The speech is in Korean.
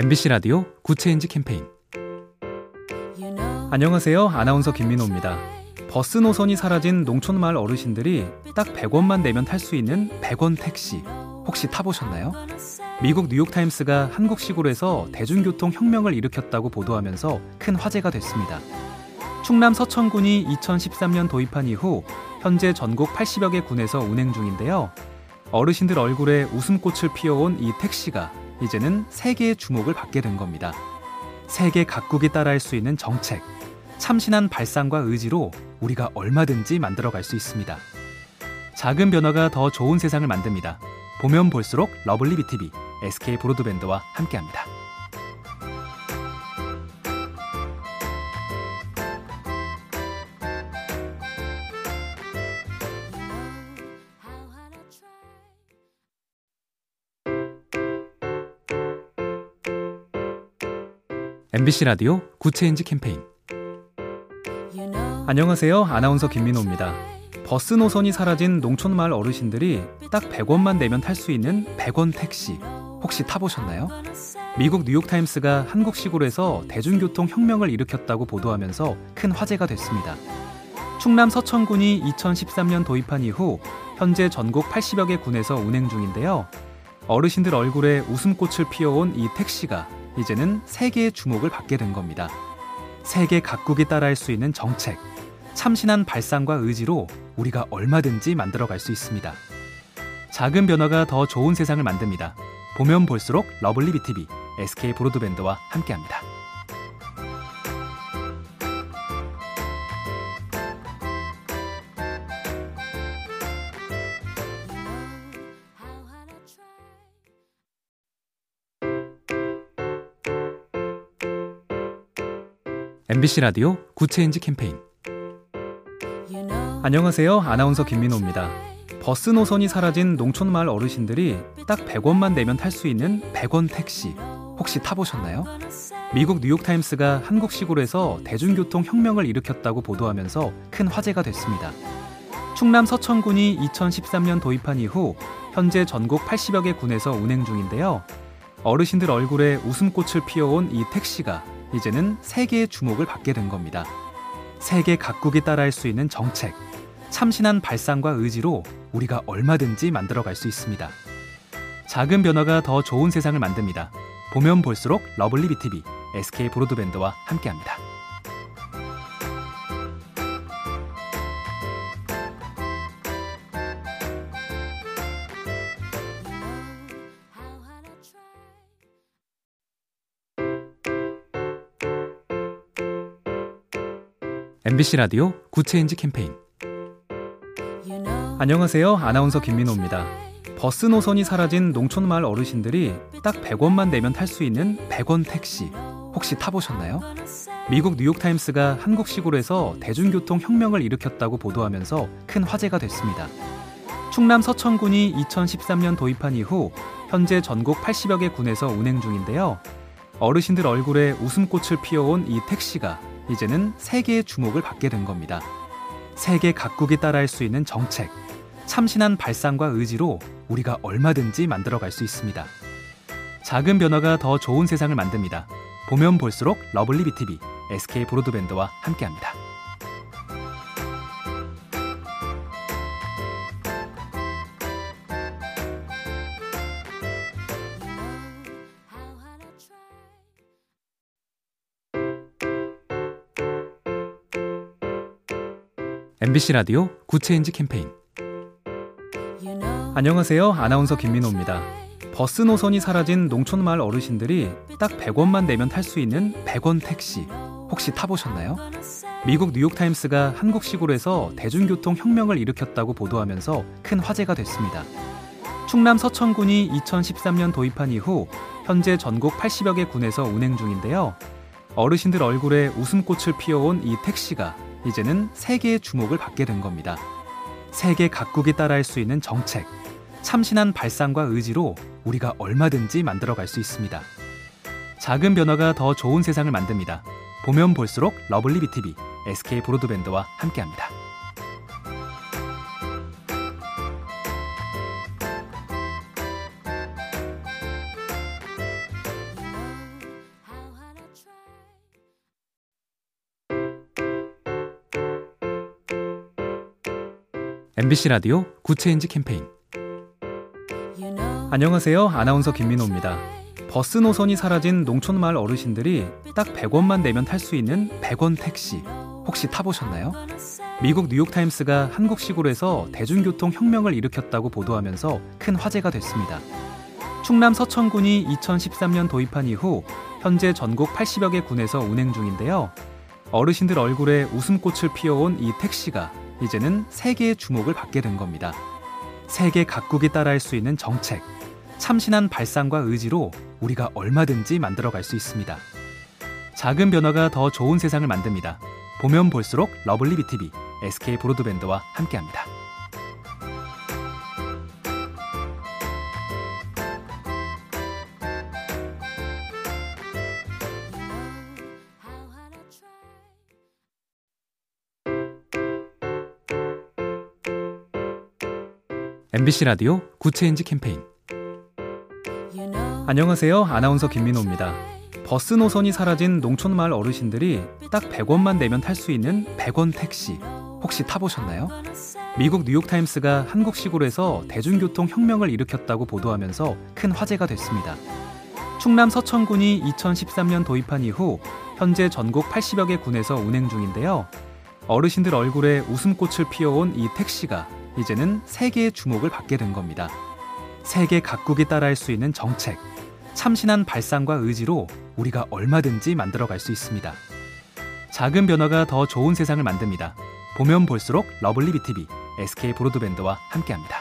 MBC 라디오 Good Change 캠페인 안녕하세요. 아나운서 김민호입니다. 버스 노선이 사라진 농촌 마을 어르신들이 딱 100원만 내면 탈 수 있는 100원 택시 혹시 타보셨나요? 미국 뉴욕타임스가 한국 시골에서 대중교통 혁명을 일으켰다고 보도하면서 큰 화제가 됐습니다. 충남 서천군이 2013년 도입한 이후 현재 전국 80여 개 군에서 운행 중인데요. 어르신들 얼굴에 웃음꽃을 피워온 이 택시가 이제는 세계의 주목을 받게 된 겁니다. 세계 각국이 따라할 수 있는 정책, 참신한 발상과 의지로 우리가 얼마든지 만들어갈 수 있습니다. 작은 변화가 더 좋은 세상을 만듭니다. 보면 볼수록 lovely B tv SK 브로드밴드와 함께합니다. MBC 라디오 Good Change 캠페인 안녕하세요. 아나운서 김민호입니다. 버스 노선이 사라진 농촌 마을 어르신들이 딱 100원만 내면 탈 수 있는 100원 택시 혹시 타보셨나요? 미국 뉴욕타임스가 한국 시골에서 대중교통 혁명을 일으켰다고 보도하면서 큰 화제가 됐습니다. 충남 서천군이 2013년 도입한 이후 현재 전국 80여 개 군에서 운행 중인데요. 어르신들 얼굴에 웃음꽃을 피워온 이 택시가 이제는 세계의 주목을 받게 된 겁니다. 세계 각국이 따라할 수 있는 정책, 참신한 발상과 의지로 우리가 얼마든지 만들어갈 수 있습니다. 작은 변화가 더 좋은 세상을 만듭니다. 보면 볼수록 lovely B tv SK 브로드밴드와 함께합니다. MBC 라디오 Good Change 캠페인 안녕하세요. 아나운서 김민호입니다. 버스 노선이 사라진 농촌 마을 어르신들이 딱 100원만 내면 탈 수 있는 100원 택시 혹시 타보셨나요? 미국 뉴욕타임스가 한국 시골에서 대중교통 혁명을 일으켰다고 보도하면서 큰 화제가 됐습니다. 충남 서천군이 2013년 도입한 이후 현재 전국 80여 개 군에서 운행 중인데요. 어르신들 얼굴에 웃음꽃을 피워온 이 택시가 이제는 세계의 주목을 받게 된 겁니다. 세계 각국이 따라할 수 있는 정책, 참신한 발상과 의지로 우리가 얼마든지 만들어갈 수 있습니다. 작은 변화가 더 좋은 세상을 만듭니다. 보면 볼수록 lovely B tv SK 브로드밴드와 함께합니다. MBC 라디오 Good Change 캠페인 안녕하세요. 아나운서 김민호입니다. 버스 노선이 사라진 농촌 마을 어르신들이 딱 100원만 내면 탈 수 있는 100원 택시 혹시 타보셨나요? 미국 뉴욕타임스가 한국 시골에서 대중교통 혁명을 일으켰다고 보도하면서 큰 화제가 됐습니다. 충남 서천군이 2013년 도입한 이후 현재 전국 80여 개 군에서 운행 중인데요. 어르신들 얼굴에 웃음꽃을 피워온 이 택시가 이제는 세계의 주목을 받게 된 겁니다. 세계 각국이 따라할 수 있는 정책, 참신한 발상과 의지로 우리가 얼마든지 만들어갈 수 있습니다. 작은 변화가 더 좋은 세상을 만듭니다. 보면 볼수록 lovely B tv SK 브로드밴드와 함께합니다. MBC 라디오 Good Change 캠페인 안녕하세요. 아나운서 김민호입니다. 버스 노선이 사라진 농촌 마을 어르신들이 딱 100원만 내면 탈 수 있는 100원 택시 혹시 타보셨나요? 미국 뉴욕타임스가 한국 시골에서 대중교통 혁명을 일으켰다고 보도하면서 큰 화제가 됐습니다. 충남 서천군이 2013년 도입한 이후 현재 전국 80여 개 군에서 운행 중인데요. 어르신들 얼굴에 웃음꽃을 피워온 이 택시가 이제는 세계의 주목을 받게 된 겁니다. 세계 각국이 따라할 수 있는 정책, 참신한 발상과 의지로 우리가 얼마든지 만들어갈 수 있습니다. 작은 변화가 더 좋은 세상을 만듭니다. 보면 볼수록 lovely B tv SK 브로드밴드와 함께합니다. MBC 라디오 Good Change 캠페인 안녕하세요. 아나운서 김민호입니다. 버스 노선이 사라진 농촌 마을 어르신들이 딱 100원만 내면 탈 수 있는 100원 택시 혹시 타보셨나요? 미국 뉴욕타임스가 한국 시골에서 대중교통 혁명을 일으켰다고 보도하면서 큰 화제가 됐습니다. 충남 서천군이 2013년 도입한 이후 현재 전국 80여 개 군에서 운행 중인데요. 어르신들 얼굴에 웃음꽃을 피워온 이 택시가 이제는 세계의 주목을 받게 된 겁니다. 세계 각국이 따라할 수 있는 정책, 참신한 발상과 의지로 우리가 얼마든지 만들어갈 수 있습니다. 작은 변화가 더 좋은 세상을 만듭니다. 보면 볼수록 lovely B tv SK 브로드밴드와 함께합니다. MBC 라디오 Good Change 캠페인 안녕하세요. 아나운서 김민호입니다. 버스 노선이 사라진 농촌 마을 어르신들이 딱 100원만 내면 탈 수 있는 100원 택시 혹시 타보셨나요? 미국 뉴욕타임스가 한국 시골에서 대중교통 혁명을 일으켰다고 보도하면서 큰 화제가 됐습니다. 충남 서천군이 2013년 도입한 이후 현재 전국 80여 개 군에서 운행 중인데요. 어르신들 얼굴에 웃음꽃을 피워온 이 택시가 이제는 세계의 주목을 받게 된 겁니다. 세계 각국이 따라할 수 있는 정책, 참신한 발상과 의지로 우리가 얼마든지 만들어갈 수 있습니다. 작은 변화가 더 좋은 세상을 만듭니다. 보면 볼수록 lovely B tv SK 브로드밴드와 함께합니다.